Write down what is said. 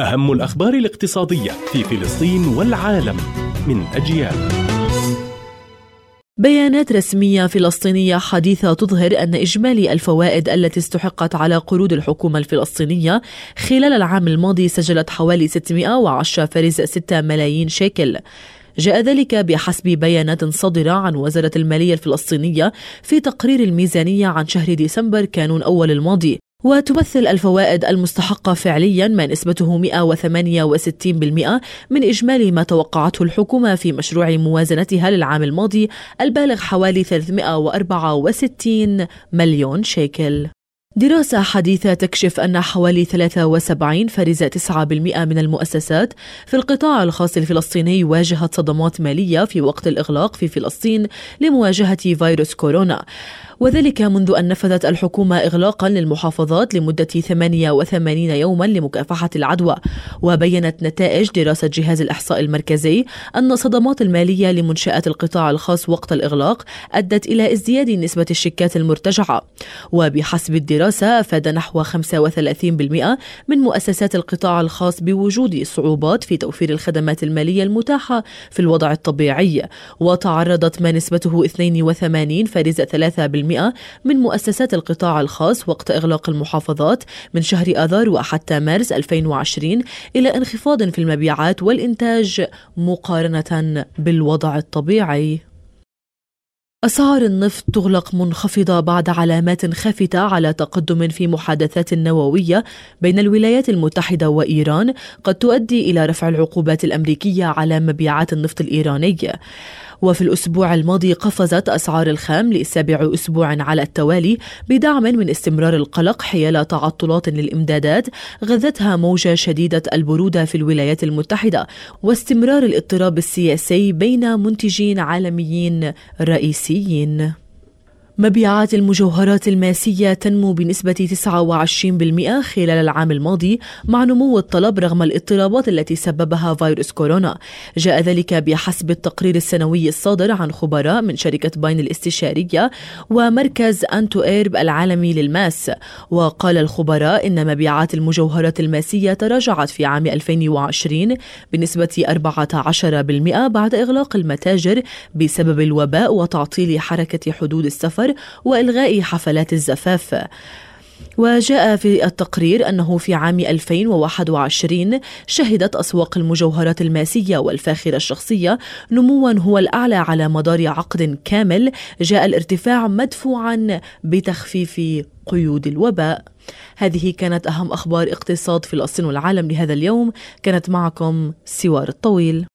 أهم الأخبار الاقتصادية في فلسطين والعالم من أجيال. بيانات رسمية فلسطينية حديثة تظهر أن إجمالي الفوائد التي استحقت على قروض الحكومة الفلسطينية خلال العام الماضي سجلت حوالي 610.6 ملايين شيكل. جاء ذلك بحسب بيانات صادرة عن وزارة المالية الفلسطينية في تقرير الميزانية عن شهر ديسمبر كانون أول الماضي. وتمثل الفوائد المستحقة فعليا ما نسبته 168% من إجمالي ما توقعته الحكومة في مشروع موازنتها للعام الماضي البالغ حوالي 364 مليون شيكل. دراسة حديثة تكشف أن حوالي 73.9% من المؤسسات في القطاع الخاص الفلسطيني واجهت صدمات مالية في وقت الإغلاق في فلسطين لمواجهة فيروس كورونا. وذلك منذ أن نفذت الحكومة إغلاقا للمحافظات لمدة 88 يوما لمكافحة العدوى وبينت نتائج دراسة جهاز الإحصاء المركزي أن الصدمات المالية لمنشآت القطاع الخاص وقت الإغلاق أدت إلى ازدياد نسبة الشيكات المرتجعة. وبحسب الدراسة أفاد نحو 35% من مؤسسات القطاع الخاص بوجود صعوبات في توفير الخدمات المالية المتاحة في الوضع الطبيعي. وتعرضت ما نسبته 82.3% من مؤسسات القطاع الخاص وقت إغلاق المحافظات من شهر آذار وحتى مارس 2020 إلى انخفاض في المبيعات والإنتاج مقارنة بالوضع الطبيعي أسعار النفط تغلق منخفضة بعد علامات خافتة على تقدم في محادثات نووية بين الولايات المتحدة وإيران قد تؤدي إلى رفع العقوبات الأمريكية على مبيعات النفط الإيراني. وفي الأسبوع الماضي قفزت أسعار الخام لسابع أسبوع على التوالي بدعم من استمرار القلق حيال تعطلات للإمدادات غذتها موجة شديدة البرودة في الولايات المتحدة واستمرار الاضطراب السياسي بين منتجين عالميين رئيسيين. مبيعات المجوهرات الماسية تنمو بنسبة 29% خلال العام الماضي مع نمو الطلب رغم الاضطرابات التي سببها فيروس كورونا. جاء ذلك بحسب التقرير السنوي الصادر عن خبراء من شركة باين الاستشارية ومركز أنتو إيرب العالمي للماس. وقال الخبراء إن مبيعات المجوهرات الماسية تراجعت في عام 2020 بنسبة 14% بعد إغلاق المتاجر بسبب الوباء وتعطيل حركة حدود السفر وإلغاء حفلات الزفاف. وجاء في التقرير أنه في عام 2021 شهدت أسواق المجوهرات الماسية والفاخرة الشخصية نموا هو الأعلى على مدار عقد كامل جاء الارتفاع مدفوعا بتخفيف قيود الوباء. هذه كانت أهم أخبار اقتصاد فلسطين والعالم لهذا اليوم. كانت معكم سوار الطويل.